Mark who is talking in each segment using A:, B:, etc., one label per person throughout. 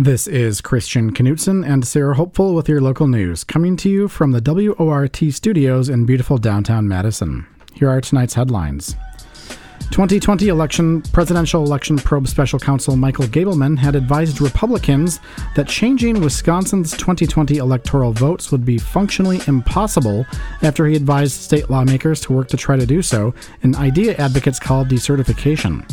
A: This is Christian Knutson and Sarah Hopeful with your local news, coming to you from the WORT studios in beautiful downtown Madison. Here are tonight's headlines. 2020 election presidential election probe special counsel Michael Gableman had advised Republicans that changing Wisconsin's 2020 electoral votes would be functionally impossible after he advised state lawmakers to work to try to do so, an idea advocates called decertification.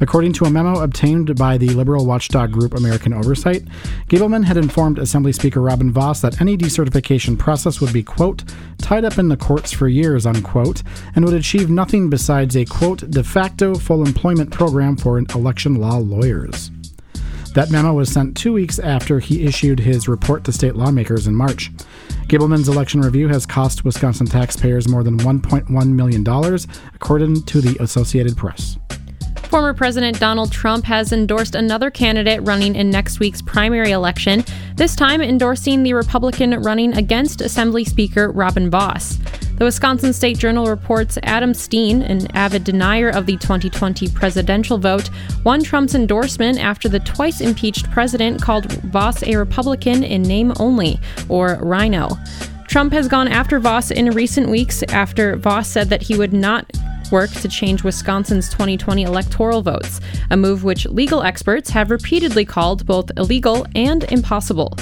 A: According to a memo obtained by the liberal watchdog group American Oversight, Gableman had informed Assembly Speaker Robin Vos that any decertification process would be, quote, tied up in the courts for years, unquote, and would achieve nothing besides a, quote, de facto full employment program for election law lawyers. That memo was sent two weeks after he issued his report to state lawmakers in March. Gableman's election review has cost Wisconsin taxpayers more than $1.1 million, according to the Associated Press.
B: Former President Donald Trump has endorsed another candidate running in next week's primary election, this time endorsing the Republican running against Assembly Speaker Robin Vos. The Wisconsin State Journal reports Adam Steen, an avid denier of the 2020 presidential vote, won Trump's endorsement after the twice impeached president called Vos a Republican in name only, or RINO. Trump has gone after Vos in recent weeks after Vos said that he would not work to change Wisconsin's 2020 electoral votes, a move which legal experts have repeatedly called both illegal and impossible.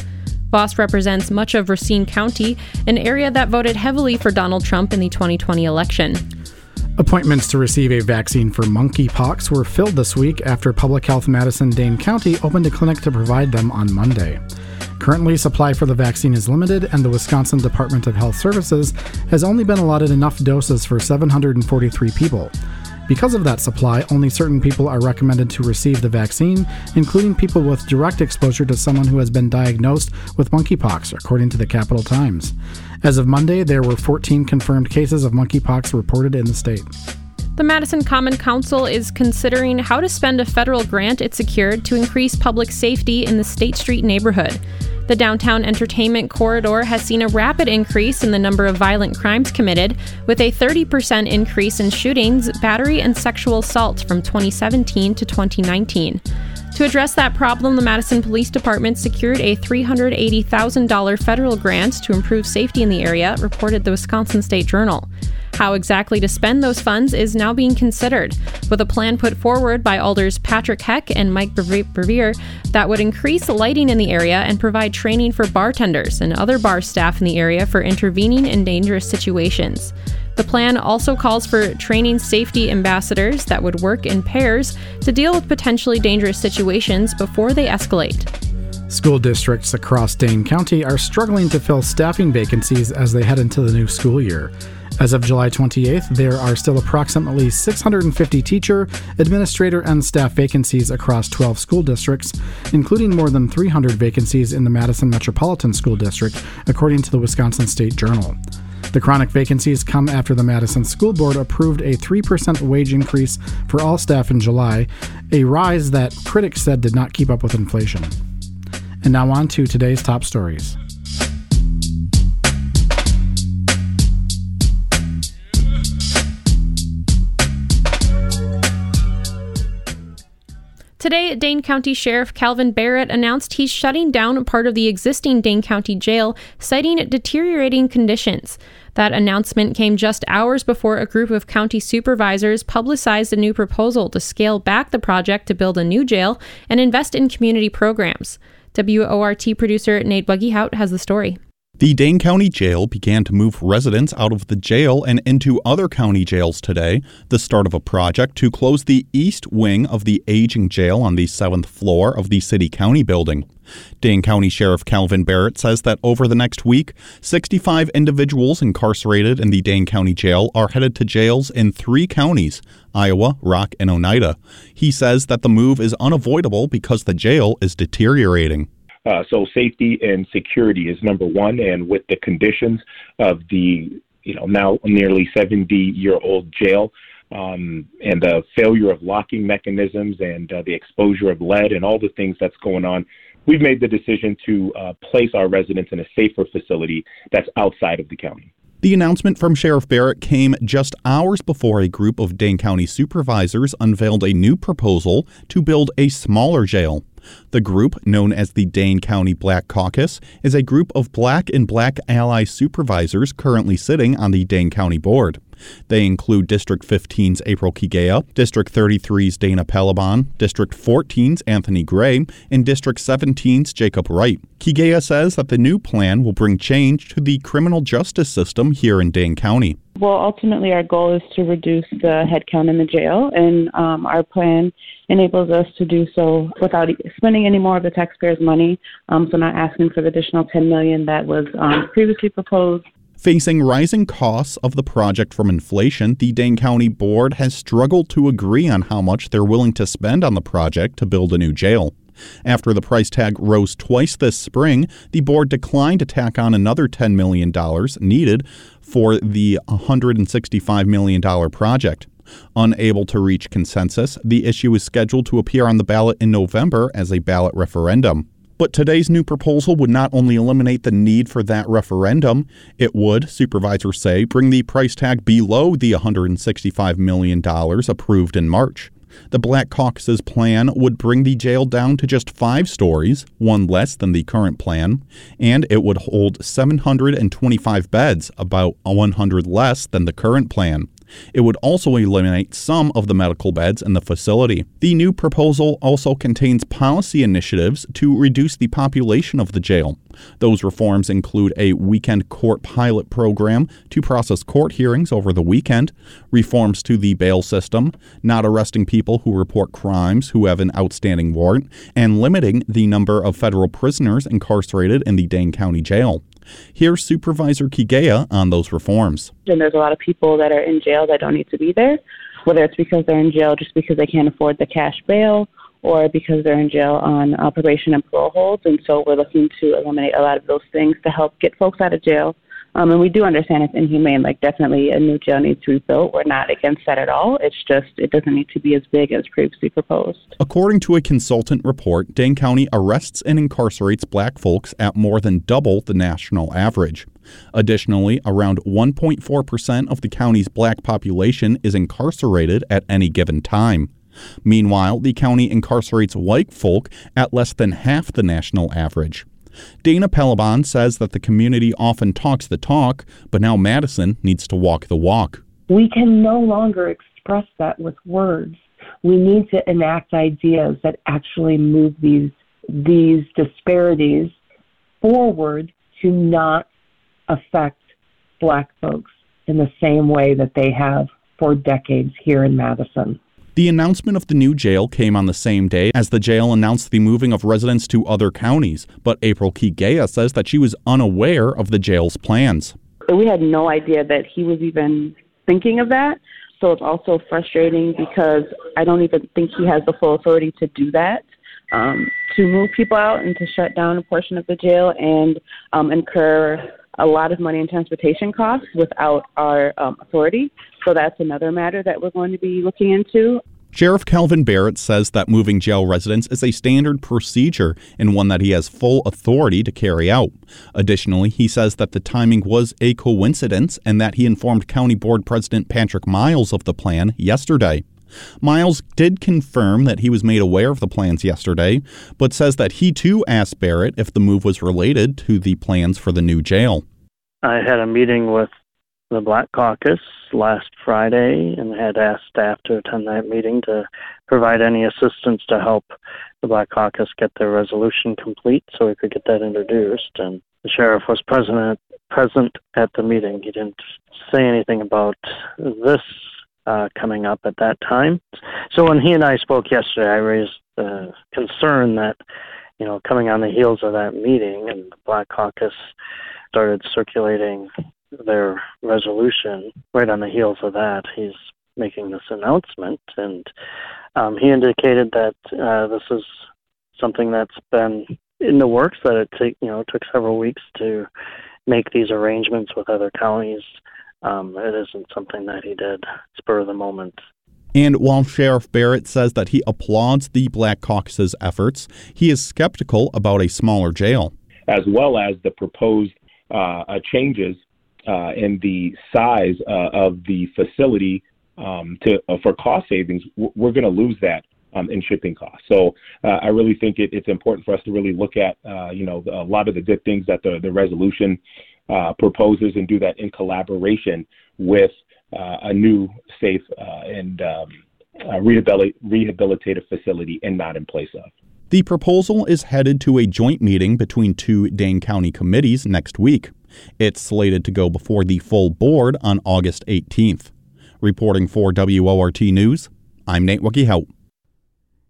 B: Vos represents much of Racine County, an area that voted heavily for Donald Trump in the 2020 election.
A: Appointments to receive a vaccine for monkeypox were filled this week after Public Health Madison Dane County opened a clinic to provide them on Monday. Currently, supply for the vaccine is limited, and the Wisconsin Department of Health Services has only been allotted enough doses for 743 people. Because of that supply, only certain people are recommended to receive the vaccine, including people with direct exposure to someone who has been diagnosed with monkeypox, according to the Capital Times. As of Monday, there were 14 confirmed cases of monkeypox reported in the state.
B: The Madison Common Council is considering how to spend a federal grant it secured to increase public safety in the State Street neighborhood. The downtown entertainment corridor has seen a rapid increase in the number of violent crimes committed, with a 30% increase in shootings, battery, and sexual assaults from 2017 to 2019. To address that problem, the Madison Police Department secured a $380,000 federal grant to improve safety in the area, reported the Wisconsin State Journal. How exactly to spend those funds is now being considered, with a plan put forward by Alders Patrick Heck and Mike Verveer that would increase lighting in the area and provide training for bartenders and other bar staff in the area for intervening in dangerous situations. The plan also calls for training safety ambassadors that would work in pairs to deal with potentially dangerous situations before they escalate.
A: School districts across Dane County are struggling to fill staffing vacancies as they head into the new school year. As of July 28th, there are still approximately 650 teacher, administrator, and staff vacancies across 12 school districts, including more than 300 vacancies in the Madison Metropolitan School District, according to the Wisconsin State Journal. The chronic vacancies come after the Madison School Board approved a 3% wage increase for all staff in July, a rise that critics said did not keep up with inflation. And now on to today's top stories.
B: Today, Dane County Sheriff Kalvin Barrett announced he's shutting down part of the existing Dane County Jail, citing deteriorating conditions. That announcement came just hours before a group of county supervisors publicized a new proposal to scale back the project to build a new jail and invest in community programs. WORT producer Nate Wegehaupt has the story.
C: The Dane County Jail began to move residents out of the jail and into other county jails today, the start of a project to close the east wing of the aging jail on the seventh floor of the City County building. Dane County Sheriff Kalvin Barrett says that over the next week, 65 individuals incarcerated in the Dane County Jail are headed to jails in three counties Iowa, Rock, and Oneida. He says that the move is unavoidable because the jail is deteriorating.
D: Uh, so safety and security is number one, and with the conditions of the you know now nearly 70 year old jail. Um, and the failure of locking mechanisms and uh, the exposure of lead and all the things that's going on, we've made the decision to uh, place our residents in a safer facility that's outside of the county.
C: The announcement from Sheriff Barrett came just hours before a group of Dane County supervisors unveiled a new proposal to build a smaller jail. The group, known as the Dane County Black Caucus, is a group of black and black ally supervisors currently sitting on the Dane County Board. They include District 15's April Kigeya, District 33's Dana Pellebon, District 14's Anthony Gray, and District 17's Jacob Wright. Kigeya says that the new plan will bring change to the criminal justice system here in Dane County.
E: Well, ultimately, our goal is to reduce the headcount in the jail, and um, our plan enables us to do so without spending any more of the taxpayers' money. Um, so, not asking for the additional 10 million that was um, previously proposed.
C: Facing rising costs of the project from inflation, the Dane County Board has struggled to agree on how much they're willing to spend on the project to build a new jail. After the price tag rose twice this spring, the board declined to tack on another $10 million needed for the $165 million project. Unable to reach consensus, the issue is scheduled to appear on the ballot in November as a ballot referendum. But today's new proposal would not only eliminate the need for that referendum, it would, supervisors say, bring the price tag below the $165 million approved in March. The Black Caucus's plan would bring the jail down to just five stories, one less than the current plan, and it would hold 725 beds, about 100 less than the current plan. It would also eliminate some of the medical beds in the facility. The new proposal also contains policy initiatives to reduce the population of the jail. Those reforms include a weekend court pilot program to process court hearings over the weekend, reforms to the bail system, not arresting people who report crimes who have an outstanding warrant, and limiting the number of federal prisoners incarcerated in the Dane County Jail. Here's Supervisor Kigeya on those reforms.
E: And there's a lot of people that are in jail that don't need to be there, whether it's because they're in jail just because they can't afford the cash bail or because they're in jail on uh, probation and parole holds. And so we're looking to eliminate a lot of those things to help get folks out of jail um, and we do understand it's inhumane. Like, definitely a new jail needs to be built. We're not against that at all. It's just, it doesn't need to be as big as previously proposed.
C: According to a consultant report, Dane County arrests and incarcerates black folks at more than double the national average. Additionally, around 1.4% of the county's black population is incarcerated at any given time. Meanwhile, the county incarcerates white folk at less than half the national average. Dana Pellebon says that the community often talks the talk, but now Madison needs to walk the walk.
F: We can no longer express that with words. We need to enact ideas that actually move these these disparities forward to not affect black folks in the same way that they have for decades here in Madison.
C: The announcement of the new jail came on the same day as the jail announced the moving of residents to other counties, but April Kigeya says that she was unaware of the jail's plans.
E: We had no idea that he was even thinking of that. So it's also frustrating because I don't even think he has the full authority to do that. Um, to move people out and to shut down a portion of the jail and um, incur a lot of money in transportation costs without our um, authority. So that's another matter that we're going to be looking into.
C: Sheriff Kalvin Barrett says that moving jail residents is a standard procedure and one that he has full authority to carry out. Additionally, he says that the timing was a coincidence and that he informed County Board President Patrick Miles of the plan yesterday. Miles did confirm that he was made aware of the plans yesterday, but says that he too asked Barrett if the move was related to the plans for the new jail.
G: I had a meeting with the Black Caucus last Friday and had asked staff to attend that meeting to provide any assistance to help the Black Caucus get their resolution complete so we could get that introduced. And the sheriff was present present at the meeting. He didn't say anything about this uh, coming up at that time. So when he and I spoke yesterday, I raised the concern that, you know, coming on the heels of that meeting and the Black Caucus started circulating their resolution right on the heels of that, he's making this announcement, and um, he indicated that uh, this is something that's been in the works. That it take you know took several weeks to make these arrangements with other counties. Um, it isn't something that he did spur of the moment.
C: And while Sheriff Barrett says that he applauds the Black Caucus's efforts, he is skeptical about a smaller jail.
D: As well as the proposed uh, changes uh, in the size uh, of the facility um, to uh, for cost savings, we're going to lose that um, in shipping costs. So uh, I really think it, it's important for us to really look at, uh, you know, a lot of the good things that the, the resolution uh, proposes and do that in collaboration with uh, a new, safe, uh, and um, rehabilitative facility and not in place of.
C: The proposal is headed to a joint meeting between two Dane County committees next week. It's slated to go before the full board on August 18th. Reporting for WORT News, I'm Nate Wegehaupt.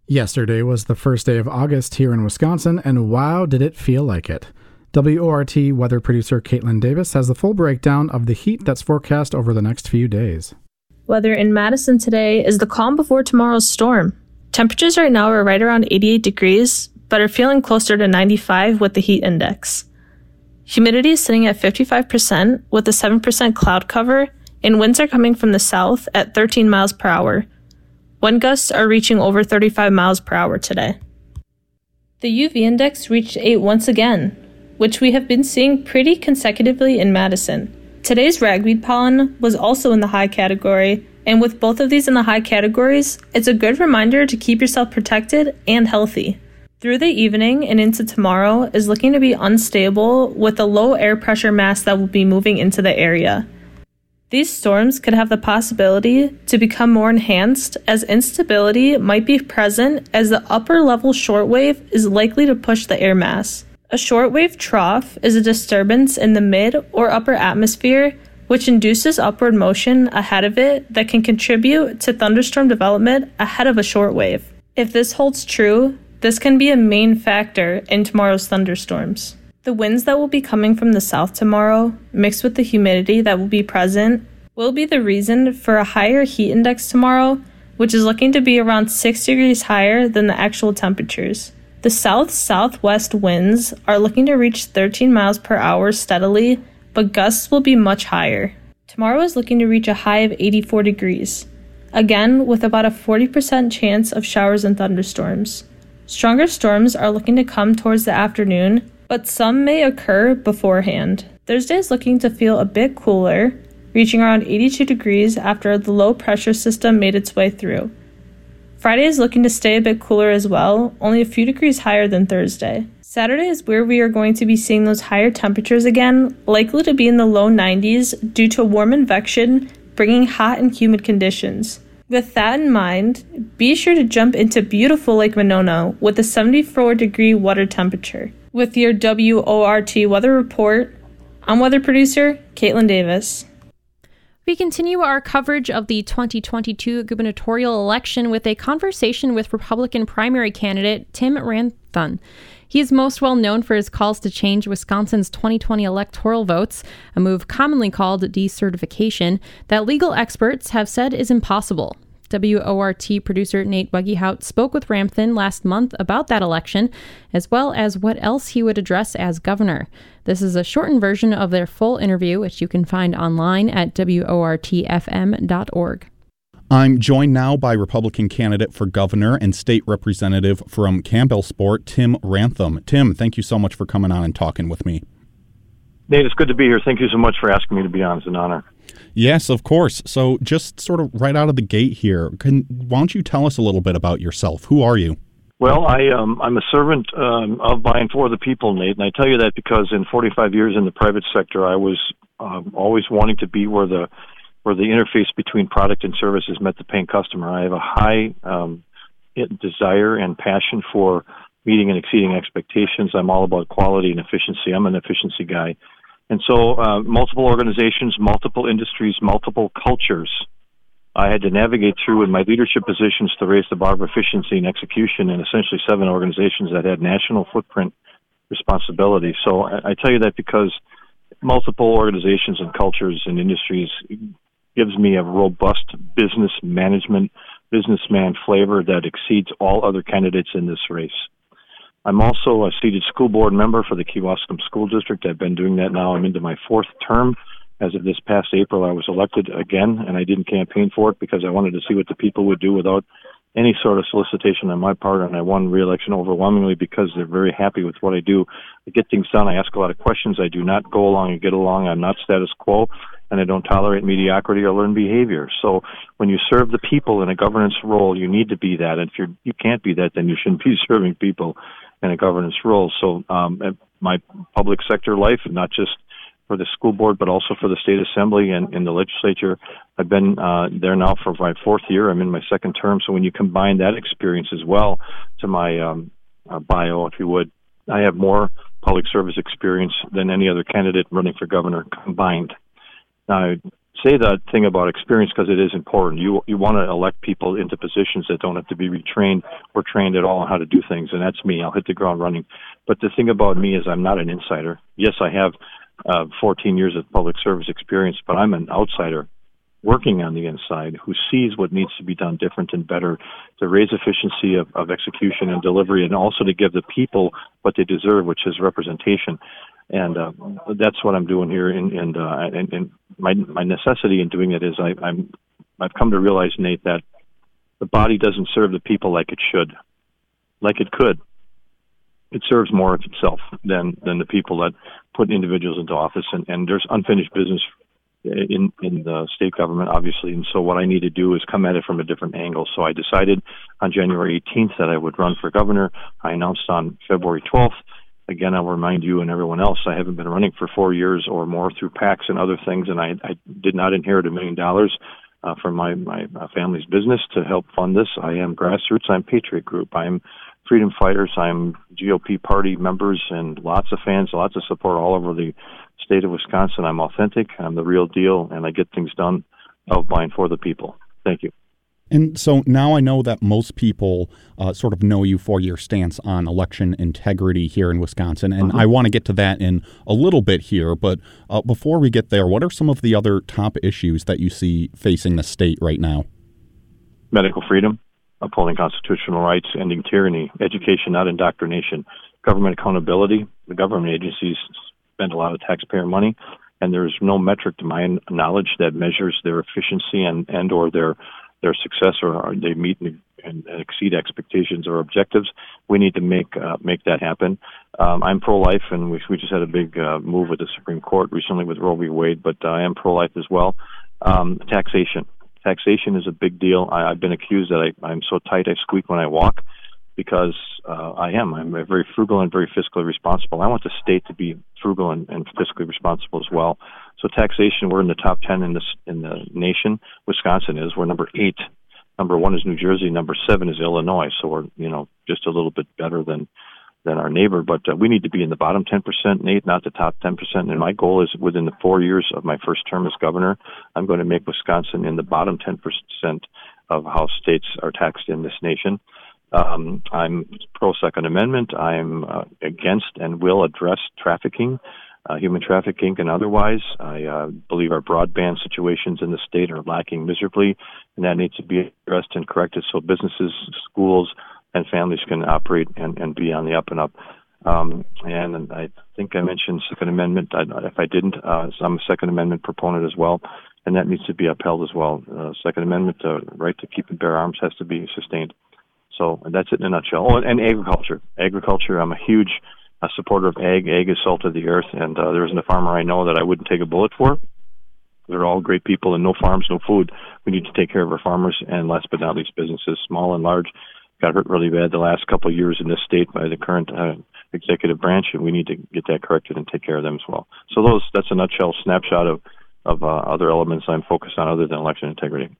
A: Yesterday was the first day of August here in Wisconsin, and wow, did it feel like it. WORT weather producer Caitlin Davis has the full breakdown of the heat that's forecast over the next few days.
H: Weather in Madison today is the calm before tomorrow's storm. Temperatures right now are right around 88 degrees, but are feeling closer to 95 with the heat index. Humidity is sitting at 55% with a 7% cloud cover, and winds are coming from the south at 13 miles per hour Wind gusts are reaching over 35 miles per hour today. The UV index reached 8 once again, which we have been seeing pretty consecutively in Madison. Today's ragweed pollen was also in the high category, and with both of these in the high categories, it's a good reminder to keep yourself protected and healthy. Through the evening and into tomorrow is looking to be unstable with a low air pressure mass that will be moving into the area. These storms could have the possibility to become more enhanced as instability might be present as the upper level shortwave is likely to push the air mass. A shortwave trough is a disturbance in the mid or upper atmosphere which induces upward motion ahead of it that can contribute to thunderstorm development ahead of a shortwave. If this holds true, this can be a main factor in tomorrow's thunderstorms. The winds that will be coming from the south tomorrow, mixed with the humidity that will be present, will be the reason for a higher heat index tomorrow, which is looking to be around 6 degrees higher than the actual temperatures. The south southwest winds are looking to reach 13 miles per hour steadily, but gusts will be much higher. Tomorrow is looking to reach a high of 84 degrees, again with about a 40% chance of showers and thunderstorms. Stronger storms are looking to come towards the afternoon, but some may occur beforehand. Thursday is looking to feel a bit cooler, reaching around 82 degrees after the low pressure system made its way through. Friday is looking to stay a bit cooler as well, only a few degrees higher than Thursday. Saturday is where we are going to be seeing those higher temperatures again, likely to be in the low 90s due to warm convection bringing hot and humid conditions. With that in mind, be sure to jump into beautiful Lake Monona with a 74 degree water temperature. With your WORT weather report, I'm weather producer Caitlin Davis.
B: We continue our coverage of the 2022 gubernatorial election with a conversation with Republican primary candidate Tim Ramthun. He is most well known for his calls to change Wisconsin's 2020 electoral votes, a move commonly called decertification, that legal experts have said is impossible. WORT producer Nate Wegehaupt spoke with Ramthun last month about that election, as well as what else he would address as governor. This is a shortened version of their full interview, which you can find online at WORTFM.org.
C: I'm joined now by Republican candidate for governor and state representative from Campbellsport, Tim Ramthun. Tim, thank you so much for coming on and talking with me.
I: Nate, it's good to be here. Thank you so much for asking me to be on. It's an honor.
C: Yes, of course. So, just sort of right out of the gate here, can why don't you tell us a little bit about yourself? Who are you?
I: Well, I um, I'm a servant um, of by and for the people, Nate, and I tell you that because in 45 years in the private sector, I was um, always wanting to be where the where the interface between product and services met the paying customer. I have a high um, desire and passion for meeting and exceeding expectations. I'm all about quality and efficiency. I'm an efficiency guy. And so, uh, multiple organizations, multiple industries, multiple cultures. I had to navigate through in my leadership positions to raise the bar of efficiency and execution in essentially seven organizations that had national footprint responsibility. So I, I tell you that because multiple organizations and cultures and industries gives me a robust business management, businessman flavor that exceeds all other candidates in this race. I'm also a seated school board member for the Kewaskum School District. I've been doing that now. I'm into my fourth term. As of this past April, I was elected again, and I didn't campaign for it because I wanted to see what the people would do without any sort of solicitation on my part, and I won re-election overwhelmingly because they're very happy with what I do. I get things done. I ask a lot of questions. I do not go along and get along. I'm not status quo, and I don't tolerate mediocrity or learned behavior. So when you serve the people in a governance role, you need to be that. And if you you can't be that, then you shouldn't be serving people in a governance role. So um, my public sector life, not just for the school board, but also for the state assembly and in the legislature. I've been uh, there now for my fourth year. I'm in my second term. So when you combine that experience as well to my um, uh, bio, if you would, I have more public service experience than any other candidate running for governor combined. Now, say that thing about experience because it is important. You you want to elect people into positions that don't have to be retrained or trained at all on how to do things, and that's me. I'll hit the ground running. But the thing about me is I'm not an insider. Yes, I have uh, 14 years of public service experience, but I'm an outsider working on the inside who sees what needs to be done different and better to raise efficiency of, of execution and delivery and also to give the people what they deserve, which is representation. And uh, that's what I'm doing here. And, and, uh, and, and my, my necessity in doing it is I, I'm, I've come to realize, Nate, that the body doesn't serve the people like it should, like it could. It serves more of itself than than the people that put individuals into office. And, and there's unfinished business in in the state government obviously. And so what I need to do is come at it from a different angle. So I decided on January 18th that I would run for governor. I announced on February 12th again I'll remind you and everyone else I haven't been running for 4 years or more through PACs and other things and I I did not inherit a million dollars uh, from my my uh, family's business to help fund this I am grassroots I'm Patriot Group I'm freedom fighters. I'm GOP party members and lots of fans, lots of support all over the state of Wisconsin. I'm authentic. I'm the real deal, and I get things done of mine for the people. Thank you.
C: And so now I know that most people uh, sort of know you for your stance on election integrity here in Wisconsin. And uh-huh. I want to get to that in a little bit here. But uh, before we get there, what are some of the other top issues that you see facing the state right now?
I: Medical freedom, upholding constitutional rights, ending tyranny, education, not indoctrination, government accountability. The government agencies spend a lot of taxpayer money, and there's no metric to my knowledge that measures their efficiency and and or their their success or they meet and, exceed expectations or objectives. We need to make uh, make that happen. Um, I'm pro-life, and we, we just had a big uh, move with the Supreme Court recently with Roe v. Wade, but uh, I am pro-life as well. Um, taxation taxation is a big deal. I, I've been accused that I, I'm so tight I squeak when I walk because uh, I am. I'm very frugal and very fiscally responsible. I want the state to be frugal and, and fiscally responsible as well. So taxation, we're in the top ten in this in the nation. Wisconsin is. We're number eight. Number one is New Jersey. Number seven is Illinois. So we're you know just a little bit better than than our neighbor, but uh, we need to be in the bottom 10%, Nate, not the top 10%. And my goal is within the four years of my first term as governor, I'm going to make Wisconsin in the bottom 10% of how states are taxed in this nation. Um, I'm pro Second Amendment. I'm uh, against and will address trafficking, uh, human trafficking, and otherwise. I uh, believe our broadband situations in the state are lacking miserably, and that needs to be addressed and corrected so businesses, schools, and families can operate and, and be on the up and up. Um, and I think I mentioned Second Amendment. I, if I didn't, uh, I'm a Second Amendment proponent as well, and that needs to be upheld as well. Uh, Second Amendment, uh, right to keep and bear arms, has to be sustained. So that's it in a nutshell. Oh, and agriculture. Agriculture. I'm a huge uh, supporter of ag. Ag is salt of the earth, and uh, there isn't a farmer I know that I wouldn't take a bullet for. They're all great people, and no farms, no food. We need to take care of our farmers, and last but not least, businesses, small and large got hurt really bad the last couple of years in this state by the current uh, executive branch, and we need to get that corrected and take care of them as well. So those that's a nutshell snapshot of of uh, other elements I'm focused on other than election integrity.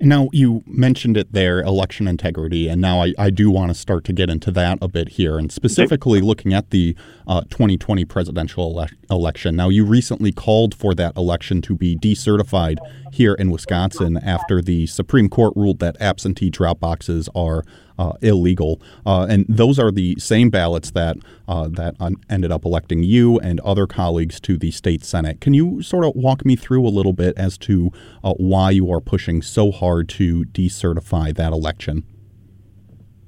C: Now, you mentioned it there, election integrity, and now I, I do want to start to get into that a bit here, and specifically looking at the uh, 2020 presidential ele- election. Now, you recently called for that election to be decertified here in Wisconsin after the Supreme Court ruled that absentee drop boxes are uh, illegal. Uh, and those are the same ballots that uh, that ended up electing you and other colleagues to the state senate. Can you sort of walk me through a little bit as to uh, why you are pushing so hard to decertify that election?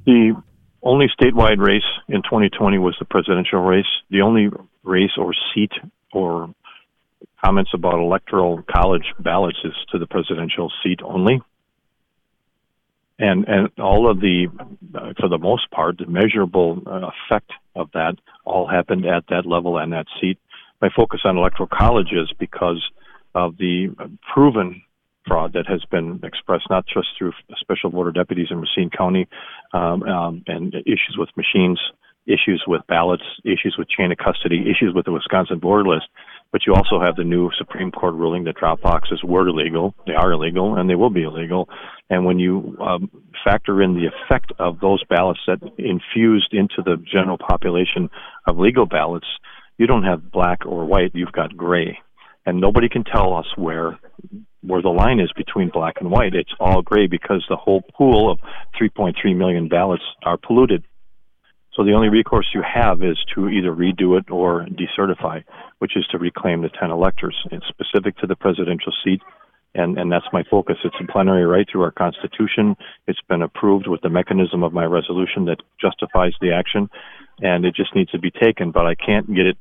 I: The only statewide race in 2020 was the presidential race. The only race or seat or comments about electoral college ballots is to the presidential seat only. And and all of the, uh, for the most part, the measurable uh, effect of that all happened at that level and that seat. My focus on electoral colleges because of the proven fraud that has been expressed not just through special voter deputies in Racine County um, um, and issues with machines, issues with ballots, issues with chain of custody, issues with the Wisconsin voter list, but you also have the new Supreme Court ruling that drop boxes were illegal. They are illegal and they will be illegal. And when you um, factor in the effect of those ballots that infused into the general population of legal ballots, you don't have black or white, you've got gray. And nobody can tell us where where the line is between black and white. It's all gray because the whole pool of 3.3 million ballots are polluted. So the only recourse you have is to either redo it or decertify, which is to reclaim the 10 electors. It's specific to the presidential seat, and, and that's my focus. It's a plenary right through our Constitution. It's been approved with the mechanism of my resolution that justifies the action, and it just needs to be taken, but I can't get it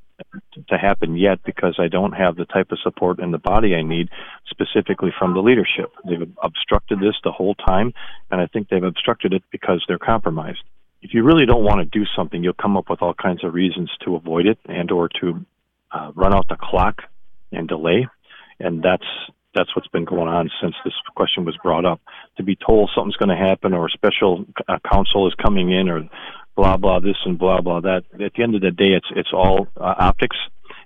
I: to happen yet because I don't have the type of support in the body I need specifically from the leadership. They've obstructed this the whole time, and I think they've obstructed it because they're compromised. If you really don't want to do something, you'll come up with all kinds of reasons to avoid it and or to uh, run out the clock and delay, and that's that's what's been going on since this question was brought up. To be told something's going to happen or a special uh, counsel is coming in or blah blah this and blah blah that. At the end of the day, it's it's all uh, optics.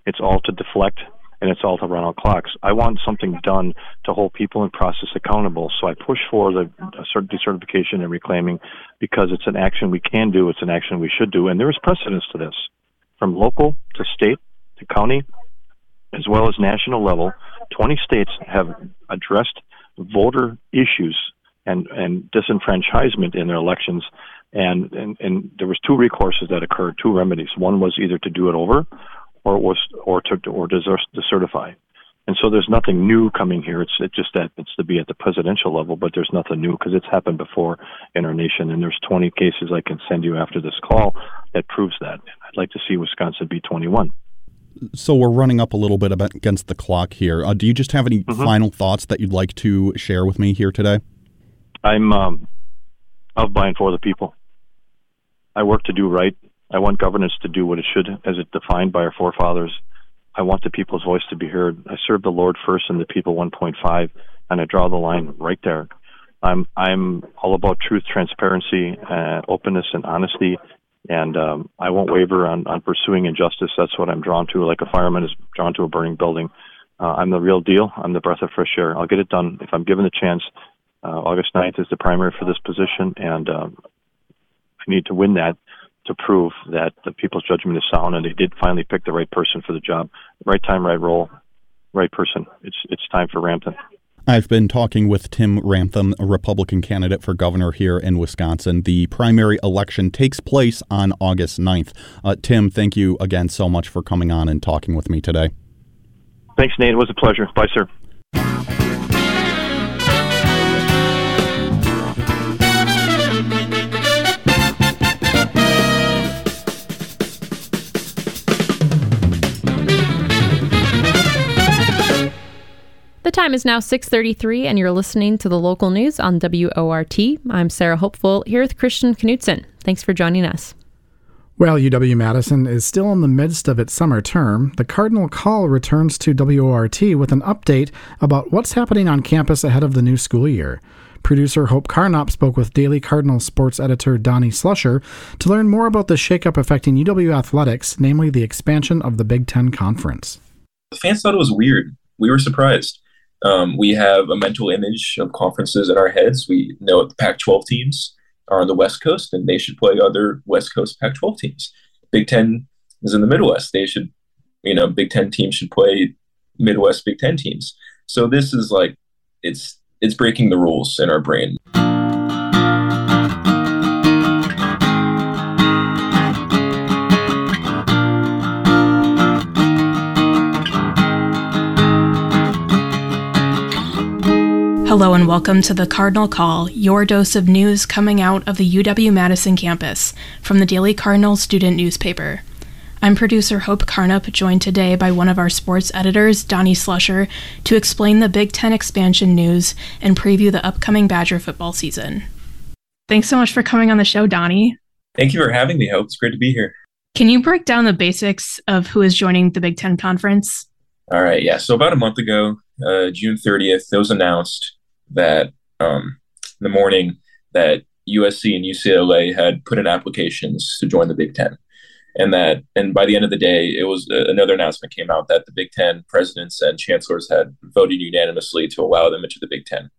I: It's all to deflect and it's all to run out clocks. I want something done to hold people in process accountable. So I push for the decertification and reclaiming because it's an action we can do. It's an action we should do, and there is precedence to this, from local to state to county, as well as national level. 20 states have addressed voter issues and, and disenfranchisement in their elections and, and, and there was two recourses that occurred, two remedies. One was either to do it over, or was or to or to decertify. And so there's nothing new coming here. It's it's just that it's to be at the presidential level, but there's nothing new because it's happened before in our nation. And there's 20 cases I can send you after this call that proves that. I'd like to see Wisconsin be 21.
C: So we're running up a little bit against the clock here. Uh, do you just have any mm-hmm. final thoughts that you'd like to share with me here today?
I: I'm um, of by and for the people. I work to do right. I want governance to do what it should, as it defined by our forefathers. I want the people's voice to be heard. I serve the Lord first and the people 1.5, and I draw the line right there. I'm I'm all about truth, transparency, uh, openness, and honesty, and um, I won't waver on, on pursuing injustice. That's what I'm drawn to, like a fireman is drawn to a burning building. Uh, I'm the real deal. I'm the breath of fresh air. I'll get it done if I'm given the chance. Uh, August 9th is the primary for this position, and um, I need to win that to prove that the people's judgment is sound, and they did finally pick the right person for the job. Right time, right role, right person. It's it's time for Ramthun.
C: I've been talking with Tim Ramthun, a Republican candidate for governor here in Wisconsin. The primary election takes place on August 9th. Uh, Tim, thank you again so much for coming on and talking with me today.
I: Thanks, Nate. It was a pleasure. Bye, sir.
B: Time is now 6:33 and you're listening to the local news on WORT. I'm Sarah Hopeful here with Christian Knutson. Thanks for joining us.
A: While UW Madison is still in the midst of its summer term, the Cardinal Call returns to WORT with an update about what's happening on campus ahead of the new school year. Producer Hope Karnopp spoke with Daily Cardinal sports editor Donnie Slusher to learn more about the shakeup affecting UW athletics, namely the expansion of the Big Ten Conference.
J: The fans thought it was weird. We were surprised. Um, we have a mental image of conferences in our heads. We know the Pac 12 teams are on the West Coast and they should play other West Coast Pac 12 teams. Big Ten is in the Midwest. They should, you know, Big Ten teams should play Midwest Big Ten teams. So this is like, it's, it's breaking the rules in our brain.
K: Hello and welcome to the Cardinal Call, your dose of news coming out of the UW Madison campus from the Daily Cardinal student newspaper. I'm producer Hope Karnopp, joined today by one of our sports editors, Donnie Slusher, to explain the Big Ten expansion news and preview the upcoming Badger football season. Thanks so much for coming on the show, Donnie.
J: Thank you for having me, Hope. It's great to be here.
K: Can you break down the basics of who is joining the Big Ten Conference?
J: All right, yeah. So about a month ago, uh, June 30th, it was announced that um, in the morning that USC and UCLA had put in applications to join the Big Ten, and that and by the end of the day, it was uh, another announcement came out that the Big Ten presidents and chancellors had voted unanimously to allow them into the Big Ten.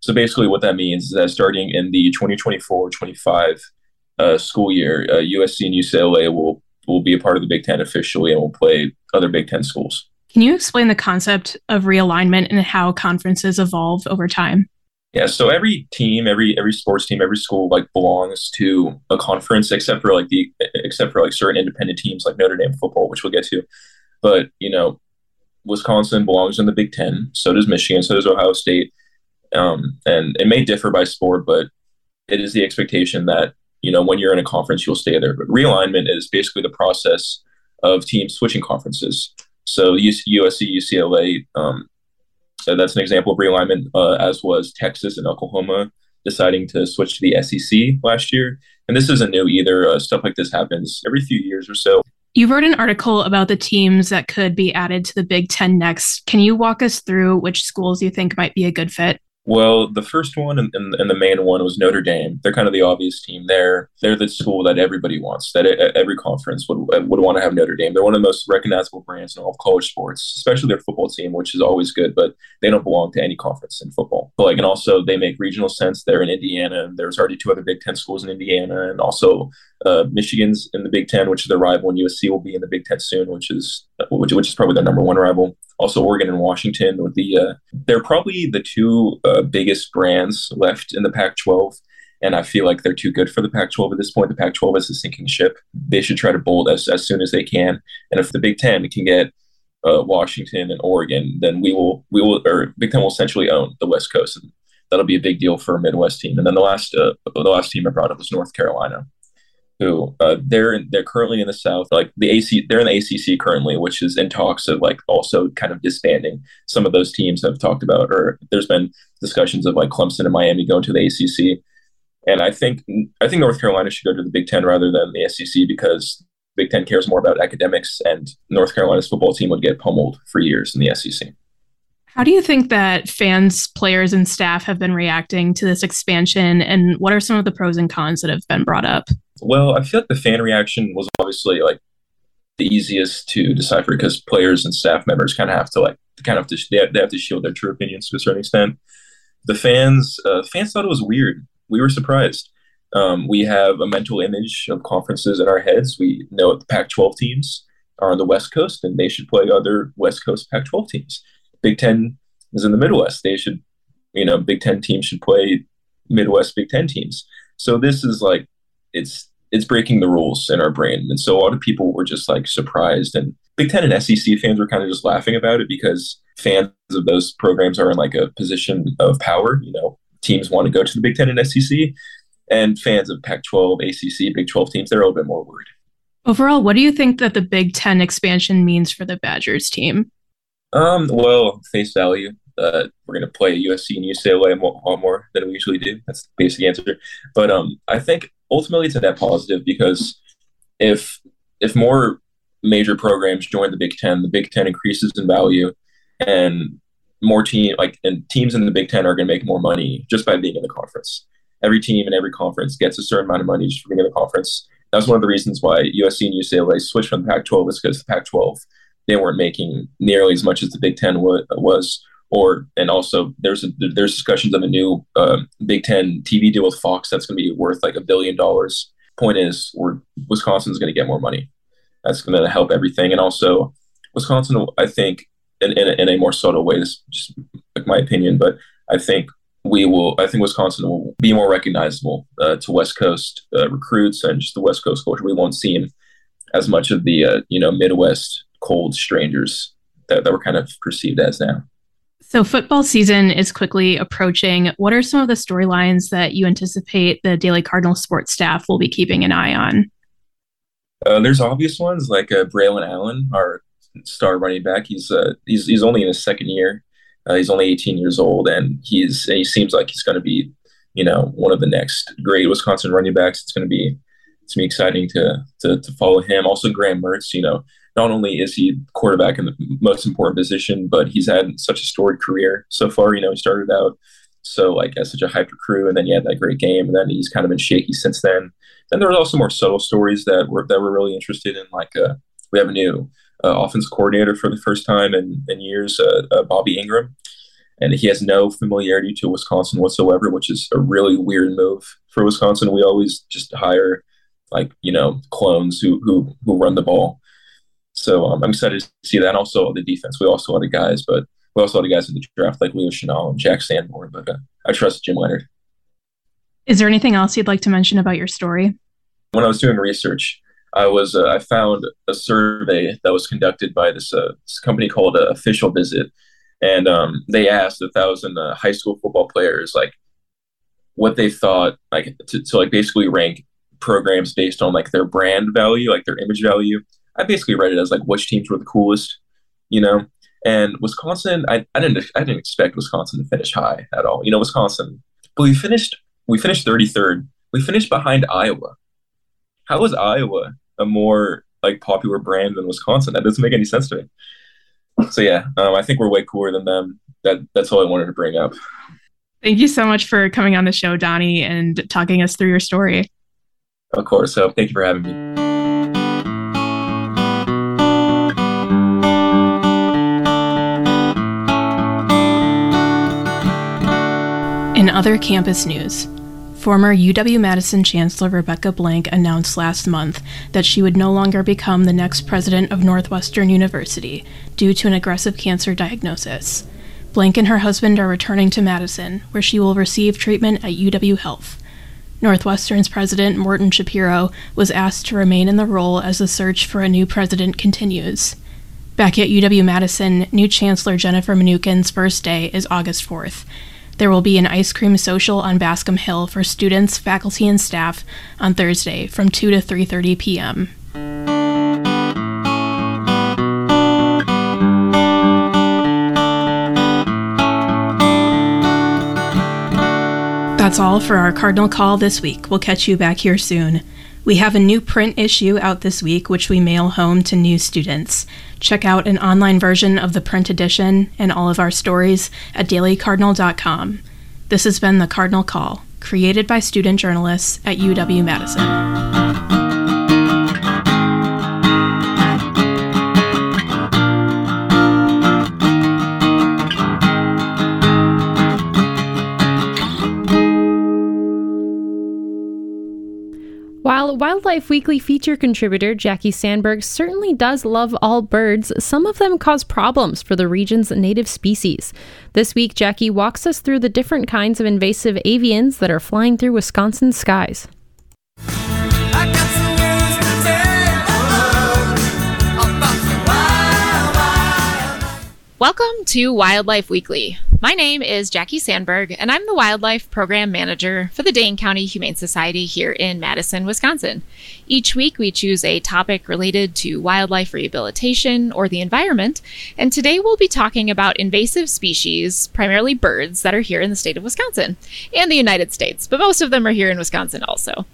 J: So basically, what that means is that starting in the 2024-25 uh, school year, uh, USC and UCLA will will be a part of the Big Ten officially and will play other Big Ten schools.
K: Can you explain the concept of realignment and how conferences evolve over time?
J: Yeah, so every team, every every sports team, every school like belongs to a conference, except for like the except for like certain independent teams like Notre Dame football, which we'll get to. But you know, Wisconsin belongs in the Big Ten. So does Michigan. So does Ohio State. Um, and it may differ by sport, but it is the expectation that you know when you're in a conference, you'll stay there. But realignment is basically the process of teams switching conferences. So USC, UCLA, um, so that's an example of realignment, uh, as was Texas and Oklahoma deciding to switch to the SEC last year. And this isn't new either. Uh, stuff like this happens every few years or so.
K: You wrote an article about the teams that could be added to the Big Ten next. Can you walk us through which schools you think might be a good fit?
J: Well, the first one and, and, and, the main one was Notre Dame. They're kind of the obvious team there. They're the school that everybody wants, that every conference would, would want to have Notre Dame. They're one of the most recognizable brands in all of college sports, especially their football team, which is always good, but they don't belong to any conference in football. But like, and also they make regional sense. They're in Indiana. There's already two other Big Ten schools in Indiana, and also uh, Michigan's in the Big Ten, which is their rival, and USC will be in the Big Ten soon, which is which, which is probably their number one rival also Oregon and Washington with the uh, they're probably the two uh, biggest brands left in the Pac-12 and I feel like they're too good for the Pac-12 at this point. The Pac-12 is a sinking ship. They should try to bolt as, as soon as they can. And if the Big Ten can get uh, Washington and Oregon, then we will we will or Big Ten will essentially own the West Coast, and that'll be a big deal for a Midwest team. And then the last uh, the last team I brought up was North Carolina who uh, they're they're currently in the South, like the AC, they're in the ACC currently, which is in talks of like also kind of disbanding. Some of those teams have talked about, or there's been discussions of like Clemson and Miami going to the ACC, and I think I think North Carolina should go to the Big Ten rather than the SEC because Big Ten cares more about academics, and North Carolina's football team would get pummeled for years in the SEC.
K: How do you think that fans, players, and staff have been reacting to this expansion, and what are some of the pros and cons that have been brought up?
J: Well, I feel like the fan reaction was obviously like the easiest to decipher because players and staff members kind of have to like kind of to, they, have, they have to shield their true opinions to a certain extent. The fans uh, fans thought it was weird. We were surprised. Um, we have a mental image of conferences in our heads. We know the Pac-12 teams are on the West Coast, and they should play other West Coast Pac-12 teams. Big Ten is in the Midwest. They should, you know, Big Ten teams should play Midwest Big Ten teams. So this is like it's it's breaking the rules in our brain. And so a lot of people were just like surprised. And Big Ten and SEC fans were kind of just laughing about it because fans of those programs are in like a position of power. You know, teams want to go to the Big Ten and SEC, and fans of Pac 12, ACC, Big 12 teams, they're a little bit more worried.
K: Overall, what do you think that the Big Ten expansion means for the Badgers team?
J: Um, well, face value, uh, we're going to play USC and UCLA a lot more than we usually do. That's the basic answer. But um, I think ultimately it's a net positive because if if more major programs join the Big Ten, the Big Ten increases in value, and more team like and teams in the Big Ten are going to make more money just by being in the conference. Every team in every conference gets a certain amount of money just for being in the conference. That's one of the reasons why USC and UCLA switched from the Pac-12 is because the Pac-12 they weren't making nearly as much as the Big Ten was or and also there's a, there's discussions of a new uh, Big Ten TV deal with Fox that's going to be worth like a billion dollars. Point is, we're Wisconsin's going to get more money. That's going to help everything, and also Wisconsin, I think, in, in, a, in a more subtle way. This is just like my opinion, but I think we will. I think Wisconsin will be more recognizable uh, to West Coast uh, recruits and just the West Coast culture. We won't see him as much of the uh, you know Midwest cold strangers that, that we're kind of perceived as now.
K: So, football season is quickly approaching. What are some of the storylines that you anticipate the Daily Cardinal sports staff will be keeping an eye on?
J: Uh, there's obvious ones like uh, Braylon Allen, our star running back. He's uh, he's he's only in his second year. Uh, he's only 18 years old, and he's he seems like he's going to be you know, one of the next great Wisconsin running backs. It's going to be it's going to be exciting to, to to follow him. Also, Graham Mertz. You know, not only is he quarterback in the most important position, but he's had such a storied career so far. You know, he started out so like as such a hyper crew, and then he had that great game, and then he's kind of been shaky since then. Then there was also more subtle stories that were that were really interested in. Like uh, we have a new uh, offense coordinator for the first time in, in years, uh, uh, Bobby Engram, and he has no familiarity to Wisconsin whatsoever, which is a really weird move for Wisconsin. We always just hire like you know clones who who who run the ball. So um, I'm excited to see that. And also the defense, we also had the guys, but we also had guys in the draft like Leo Chenal and Jack Sanborn. But uh, I trust Jim Leonhard.
K: Is there anything else you'd like to mention about your story?
J: When I was doing research, I was uh, I found a survey that was conducted by this, uh, this company called uh, Official Visit, and um, they asked a thousand uh, high school football players like what they thought like to, to like basically rank programs based on like their brand value, like their image value. I basically read it as like which teams were the coolest, you know. And Wisconsin, I, I didn't I didn't expect Wisconsin to finish high at all. You know, Wisconsin, but we finished we finished 33rd. We finished behind Iowa. How is Iowa a more like popular brand than Wisconsin? That doesn't make any sense to me. So yeah, um, I think we're way cooler than them. That that's all I wanted to bring up.
K: Thank you so much for coming on the show, Donnie, and talking us through your story.
J: Of course. So thank you for having me.
K: In other campus news, former UW Madison Chancellor Rebecca Blank announced last month that she would no longer become the next president of Northwestern University due to an aggressive cancer diagnosis. Blank and her husband are returning to Madison, where she will receive treatment at UW Health. Northwestern's president, Morton Schapiro, was asked to remain in the role as the search for a new president continues. Back at UW Madison, new Chancellor Jennifer Mnookin's first day is August 4th. There will be an ice cream social on Bascom Hill for students, faculty, and staff on Thursday from 2 to 3:30 p.m. That's all for our Cardinal Call this week. We'll catch you back here soon. We have a new print issue out this week, which we mail home to new students. Check out an online version of the print edition and all of our stories at dailycardinal.com. This has been the Cardinal Call, created by student journalists at UW Madison.
B: Wildlife Weekly feature contributor Jackie Sandberg certainly does love all birds, some of them cause problems for the region's native species. This week, Jackie walks us through the different kinds of invasive avians that are flying through Wisconsin skies.
L: Welcome to Wildlife Weekly. My name is Jackie Sandberg, and I'm the Wildlife Program Manager for the Dane County Humane Society here in Madison, Wisconsin. Each week, we choose a topic related to wildlife rehabilitation or the environment, and today we'll be talking about invasive species, primarily birds, that are here in the state of Wisconsin and the United States, but most of them are here in Wisconsin also.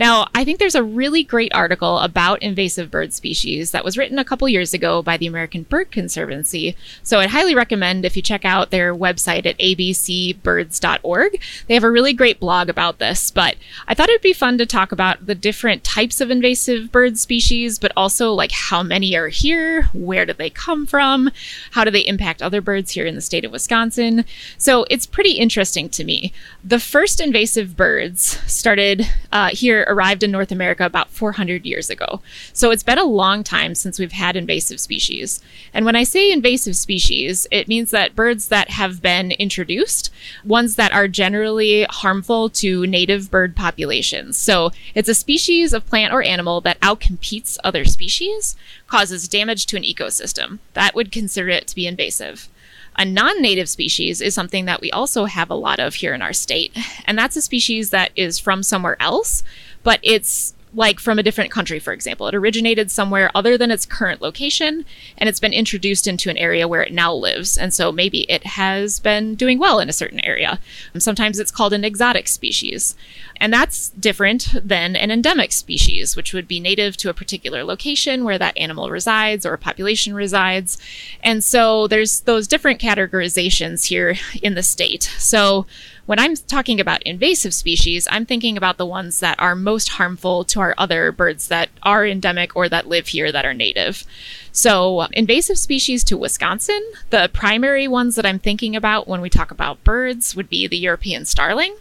L: Now, I think there's a really great article about invasive bird species that was written a couple years ago by the American Bird Conservancy, so I'd highly recommend if you check out their website at abcbirds.org. They have a really great blog about this, but I thought it'd be fun to talk about the different types of invasive bird species, but also like how many are here, where do they come from, how do they impact other birds here in the state of Wisconsin. So it's pretty interesting to me. The first invasive birds started uh, here, arrived in North America about 400 years ago. So it's been a long time since we've had invasive species. And when I say invasive species, it means that birds that have been introduced, ones that are generally harmful to native bird populations. So it's a species of plant or animal that outcompetes other species, causes damage to an ecosystem. That would consider it to be invasive. A non native species is something that we also have a lot of here in our state, and that's a species that is from somewhere else, but it's like from a different country, for example. It originated somewhere other than its current location, and it's been introduced into an area where it now lives. And so maybe it has been doing well in a certain area. And sometimes it's called an exotic species. And that's different than an endemic species, which would be native to a particular location where that animal resides or a population resides. And so there's those different categorizations here in the state. So when I'm talking about invasive species, I'm thinking about the ones that are most harmful to our other birds that are endemic or that live here that are native. So, invasive species to Wisconsin, the primary ones that I'm thinking about when we talk about birds would be the European starling,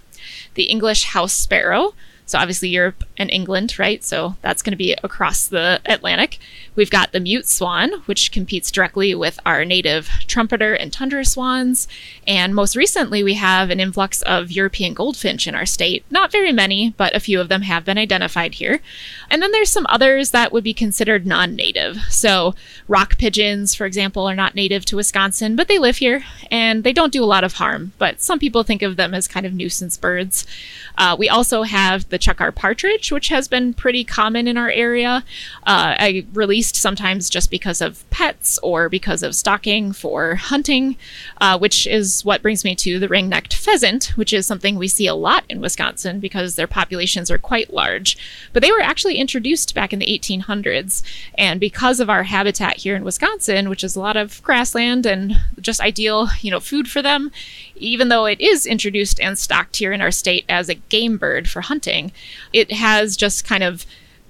L: the English house sparrow, so obviously Europe and England, right? So that's going to be across the Atlantic. We've got the mute swan, which competes directly with our native trumpeter and tundra swans. And most recently, we have an influx of European goldfinch in our state. Not very many, but a few of them have been identified here. And then there's some others that would be considered non native. So rock pigeons, for example, are not native to Wisconsin, but they live here and they don't do a lot of harm. But some people think of them as kind of nuisance birds. Uh, we also have the chukar partridge, which has been pretty common in our area. Uh, I released sometimes just because of pets or because of stalking for hunting, uh, which is what brings me to the ring necked pheasant, which is something we see a lot in Wisconsin because their populations are quite large. But they were actually introduced back in the 1800s. And because of our habitat here in Wisconsin, which is a lot of grassland and just ideal, you know, food for them, even though it is introduced and stocked here in our state as a game bird for hunting, it has just kind of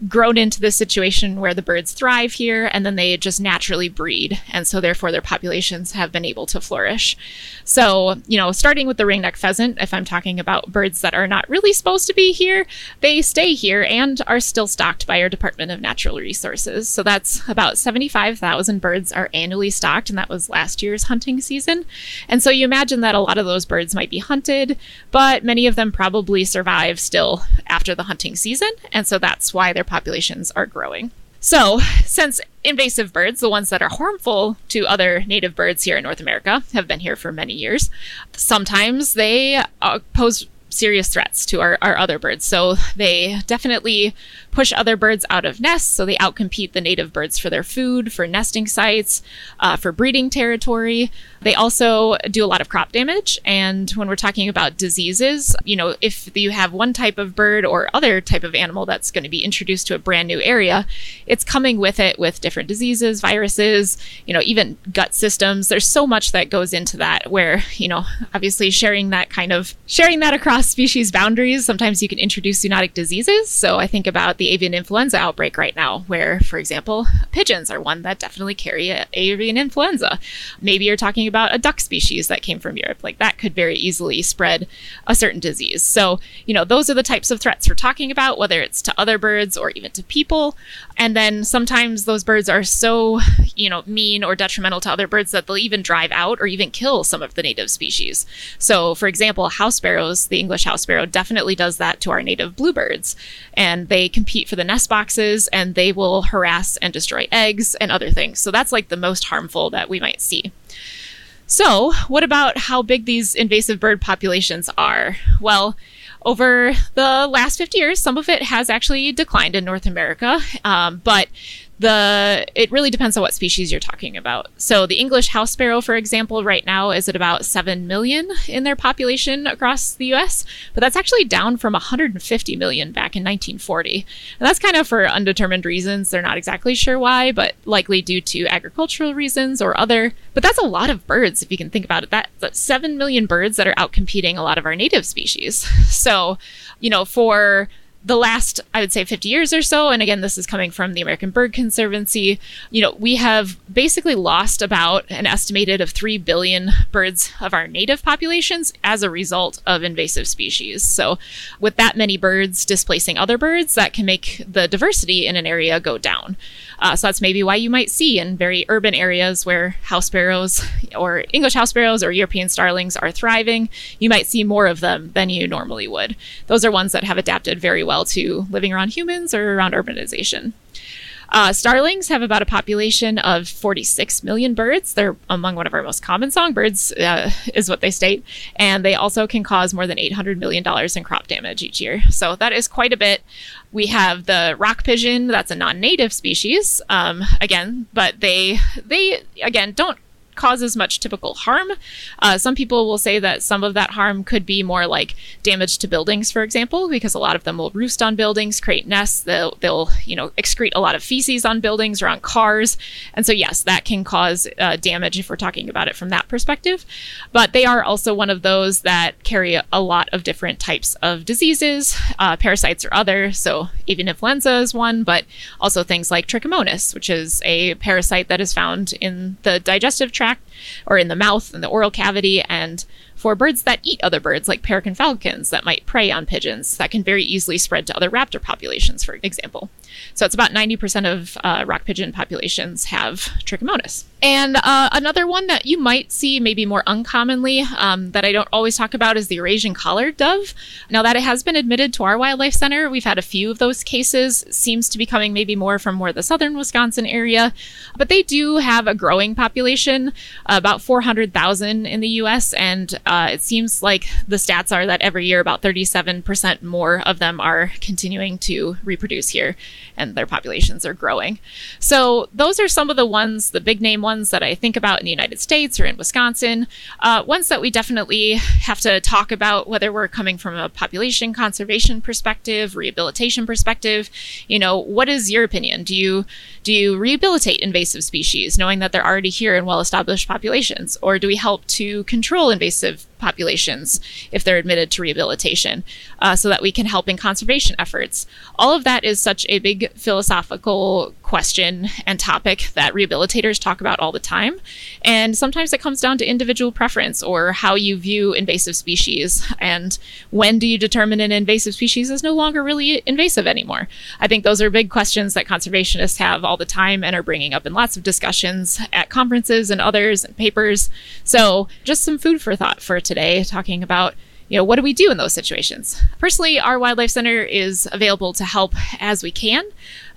L: grown into this situation where the birds thrive here and then they just naturally breed. And so, therefore, their populations have been able to flourish. So, you know, starting with the ringneck pheasant, if I'm talking about birds that are not really supposed to be here, they stay here and are still stocked by our Department of Natural Resources. So, that's about 75,000 birds are annually stocked, and that was last year's hunting season. And so, you imagine that a lot of those birds might be hunted, but many of them probably survive still after the hunting season. And so, that's why they're populations are growing. So, since invasive birds, the ones that are harmful to other native birds here in North America, have been here for many years, sometimes they uh, pose serious threats to our, our other birds. So they definitely push other birds out of nests. So they outcompete the native birds for their food, for nesting sites, uh, for breeding territory. They also do a lot of crop damage. And when we're talking about diseases, you know, if you have one type of bird or other type of animal that's going to be introduced to a brand new area, it's coming with it with different diseases, viruses, you know, even gut systems. There's so much that goes into that where, you know, obviously sharing that kind of sharing that across species boundaries, sometimes you can introduce zoonotic diseases. So I think about the avian influenza outbreak right now, where, for example, pigeons are one that definitely carry a, avian influenza. Maybe you're talking about a duck species that came from Europe. Like that could very easily spread a certain disease. So, you know, those are the types of threats we're talking about, whether it's to other birds or even to people. And then sometimes those birds are so, you know, mean or detrimental to other birds that they'll even drive out or even kill some of the native species. So, for example, house sparrows, the English house sparrow, definitely does that to our native bluebirds. And they compete for the nest boxes and they will harass and destroy eggs and other things. So, that's like the most harmful that we might see. So, what about how big these invasive bird populations are? Well, over the last 50 years, some of it has actually declined in North America, um, but the it really depends on what species you're talking about. So the English house sparrow, for example, right now is at about seven million in their population across the U.S., but that's actually down from 150 million back in 1940. And that's kind of for undetermined reasons. They're not exactly sure why, but likely due to agricultural reasons or other. But that's a lot of birds if you can think about it. That that's seven million birds that are out competing a lot of our native species. So, you know, for the last, I would say, 50 years or so, and again, this is coming from the American Bird Conservancy, you know, we have basically lost about an estimated of 3 billion birds of our native populations as a result of invasive species. So, with that many birds displacing other birds, that can make the diversity in an area go down. Uh, so, that's maybe why you might see in very urban areas where house sparrows or English house sparrows or European starlings are thriving, you might see more of them than you normally would. Those are ones that have adapted very well to living around humans or around urbanization. Uh, starlings have about a population of 46 million birds. They're among one of our most common songbirds, uh, is what they state. And they also can cause more than $800 million in crop damage each year. So that is quite a bit. We have the rock pigeon. That's a non-native species. Um, again, but they they again don't cause as much typical harm. Uh, some people will say that some of that harm could be more like damage to buildings, for example, because a lot of them will roost on buildings, create nests. They'll, they'll you know, excrete a lot of feces on buildings or on cars. And so, yes, that can cause uh, damage if we're talking about it from that perspective. But they are also one of those that carry a lot of different types of diseases, uh, parasites or other. So, avian influenza is one, but also things like trichomonas, which is a parasite that is found in the digestive tract tract or in the mouth and the oral cavity and for birds that eat other birds, like peregrine falcons that might prey on pigeons, that can very easily spread to other raptor populations, for example. So it's about 90% of uh, rock pigeon populations have trichomonas. And uh, another one that you might see maybe more uncommonly um, that I don't always talk about is the Eurasian collared dove. Now that it has been admitted to our wildlife center, we've had a few of those cases. Seems to be coming maybe more from more the southern Wisconsin area, but they do have a growing population, about 400,000 in the U.S. And uh, it seems like the stats are that every year about 37% more of them are continuing to reproduce here and their populations are growing. So those are some of the ones, the big name ones that I think about in the United States or in Wisconsin. Uh, ones that we definitely have to talk about, whether we're coming from a population conservation perspective, rehabilitation perspective. You know, what is your opinion? Do you do you rehabilitate invasive species, knowing that they're already here in well-established populations, or do we help to control invasive populations if they're admitted to rehabilitation uh, so that we can help in conservation efforts. All of that is such a big philosophical question and topic that rehabilitators talk about all the time. And sometimes it comes down to individual preference or how you view invasive species and when do you determine an invasive species is no longer really invasive anymore. I think those are big questions that conservationists have all the time and are bringing up in lots of discussions at conferences and others and papers. So, just some food for thought for today, talking about you know, what do we do in those situations? Personally, our Wildlife Center is available to help as we can.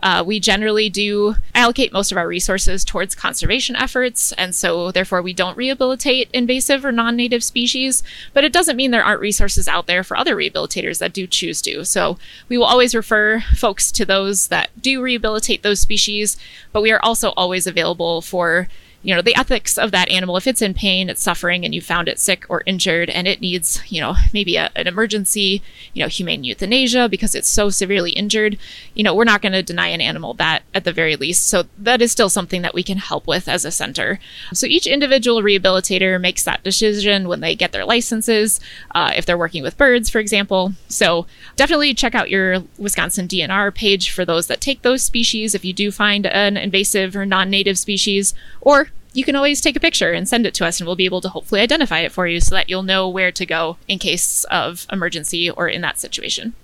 L: Uh, we generally do allocate most of our resources towards conservation efforts, and so therefore we don't rehabilitate invasive or non native species, but it doesn't mean there aren't resources out there for other rehabilitators that do choose to. So we will always refer folks to those that do rehabilitate those species, but we are also always available for you know the ethics of that animal. If it's in pain it's suffering and you found it sick or injured and it needs you know maybe a, an emergency you know humane euthanasia because it's so severely injured you know we're not going to deny an animal that at the very least. So that is still something that we can help with as a center. So each individual rehabilitator makes that decision when they get their licenses uh, if they're working with birds for example. So definitely check out your wisconsin dnr page for those that take those species if you do find an invasive or non-native species or you can always take a picture and send it to us, and we'll be able to hopefully identify it for you so that you'll know where to go in case of emergency or in that situation.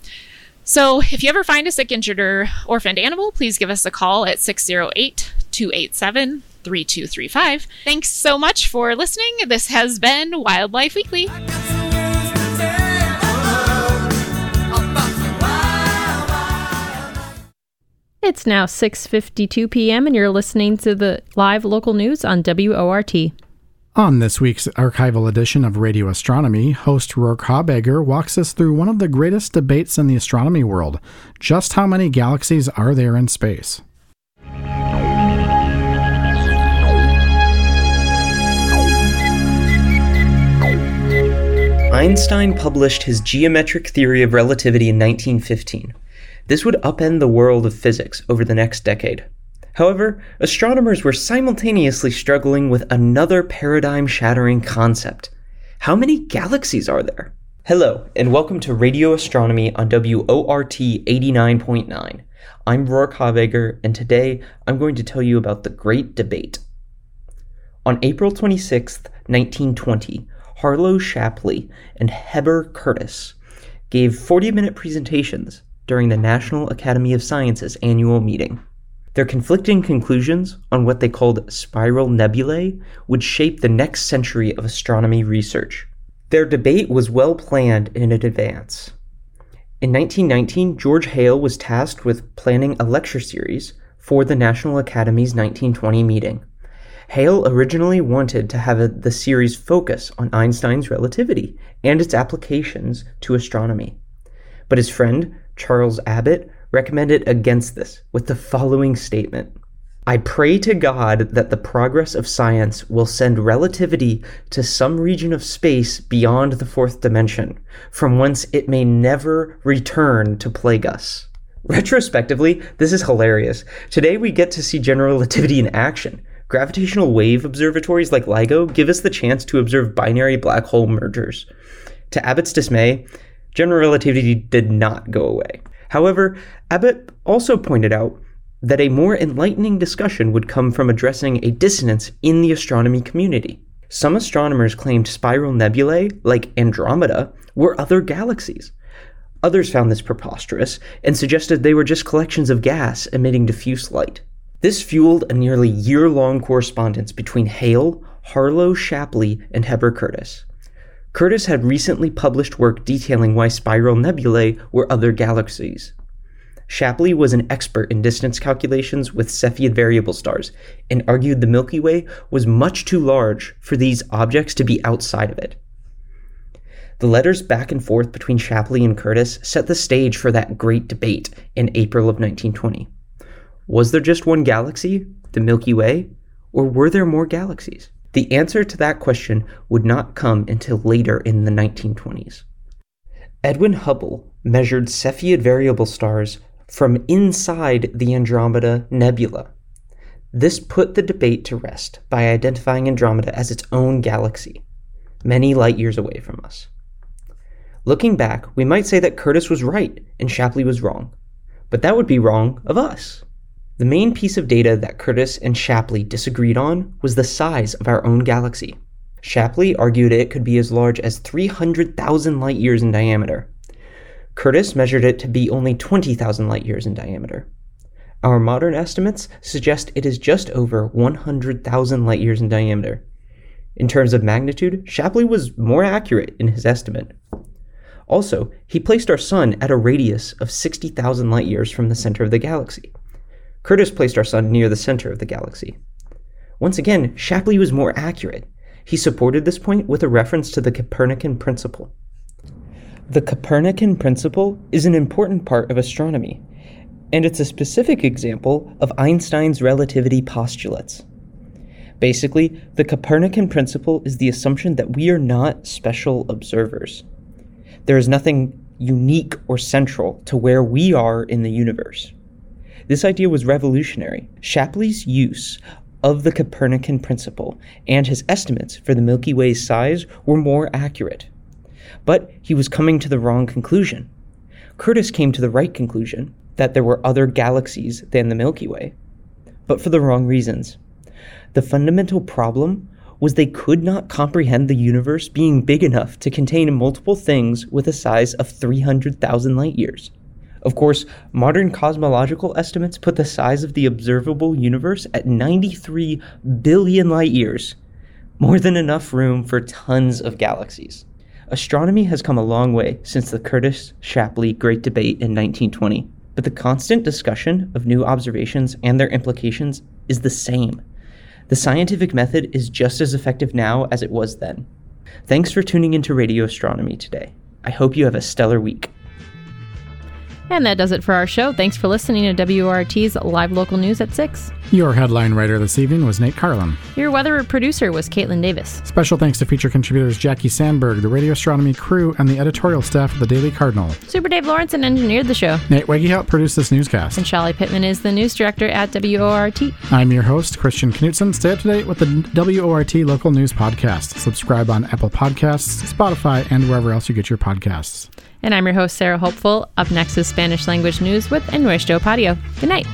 L: So, if you ever find a sick, injured, or orphaned animal, please give us a call at 608 287 3235. Thanks so much for listening. This has been Wildlife Weekly.
B: It's now 6:52 p.m. and you're listening to the live local news on WORT.
A: On this week's archival edition of Radio Astronomy, host Rourke Habegger walks us through one of the greatest debates in the astronomy world. Just how many galaxies are there in space?
M: Einstein published his geometric theory of relativity in 1915. This would upend the world of physics over the next decade. However, astronomers were simultaneously struggling with another paradigm shattering concept. How many galaxies are there? Hello, and welcome to Radio Astronomy on WORT 89.9. I'm Rourke Habegger, and today I'm going to tell you about the Great Debate. On April 26, 1920, Harlow Shapley and Heber Curtis gave 40 minute presentations during the National Academy of Sciences annual meeting. Their conflicting conclusions on what they called spiral nebulae would shape the next century of astronomy research. Their debate was well planned in advance. In 1919, George Hale was tasked with planning a lecture series for the National Academy's 1920 meeting. Hale originally wanted to have a, the series focus on Einstein's relativity and its applications to astronomy. But his friend, Charles Abbot, recommended against this with the following statement I pray to God that the progress of science will send relativity to some region of space beyond the fourth dimension, from whence it may never return to plague us. Retrospectively, this is hilarious. Today we get to see general relativity in action. Gravitational wave observatories like LIGO give us the chance to observe binary black hole mergers. To Abbot's dismay, general relativity did not go away. However, Abbot also pointed out that a more enlightening discussion would come from addressing a dissonance in the astronomy community. Some astronomers claimed spiral nebulae, like Andromeda, were other galaxies. Others found this preposterous and suggested they were just collections of gas emitting diffuse light. This fueled a nearly year long correspondence between Hale, Harlow Shapley, and Heber Curtis. Curtis had recently published work detailing why spiral nebulae were other galaxies. Shapley was an expert in distance calculations with Cepheid variable stars and argued the Milky Way was much too large for these objects to be outside of it. The letters back and forth between Shapley and Curtis set the stage for that great debate in April of 1920. Was there just one galaxy, the Milky Way, or were there more galaxies? The answer to that question would not come until later in the 1920s. Edwin Hubble measured Cepheid variable stars from inside the Andromeda Nebula. This put the debate to rest by identifying Andromeda as its own galaxy, many light years away from us. Looking back, we might say that Curtis was right and Shapley was wrong, but that would be wrong of us. The main piece of data that Curtis and Shapley disagreed on was the size of our own galaxy. Shapley argued it could be as large as 300,000 light years in diameter, Curtis measured it to be only 20,000 light years in diameter. Our modern estimates suggest it is just over 100,000 light years in diameter. In terms of magnitude, Shapley was more accurate in his estimate. Also, he placed our sun at a radius of 60,000 light years from the center of the galaxy. Curtis placed our sun near the center of the galaxy. Once again, Shapley was more accurate. He supported this point with a reference to the Copernican principle. The Copernican principle is an important part of astronomy, and it's a specific example of Einstein's relativity postulates. Basically, the Copernican principle is the assumption that we are not special observers. There is nothing unique or central to where we are in the universe. This idea was revolutionary. Shapley's use of the Copernican principle and his estimates for the Milky Way's size were more accurate. But he was coming to the wrong conclusion. Curtis came to the right conclusion that there were other galaxies than the Milky Way, but for the wrong reasons. The fundamental problem was they could not comprehend the universe being big enough to contain multiple things with a size of 300,000 light years. Of course, modern cosmological estimates put the size of the observable universe at 93 billion light years, more than enough room for tons of galaxies. Astronomy has come a long way since the Curtis Shapley Great Debate in 1920, but the constant discussion of new observations and their implications is the same. The scientific method is just as effective now as it was then. Thanks for tuning into Radio Astronomy today. I hope you have a stellar week.
B: And that does it for our show. Thanks for listening to WORT's live local news at 6.
A: Your headline writer this evening was Nate Carlin.
B: Your weather producer was Caitlin Davis.
A: Special thanks to feature contributors Jackie Sandberg, the radio astronomy crew, and the editorial staff of the Daily Cardinal.
B: Super Dave Lawrence engineered the show.
A: Nate Wegge helped produce this newscast.
B: And Shelly Pittman is the news director at WORT.
A: I'm your host, Christian Knutson. Stay up to date with the WORT local news podcast. Subscribe on Apple Podcasts, Spotify, and wherever else you get your podcasts.
B: And I'm your host, Sarah Hopeful. Up next is Spanish language news with Enrique Patio. Good night.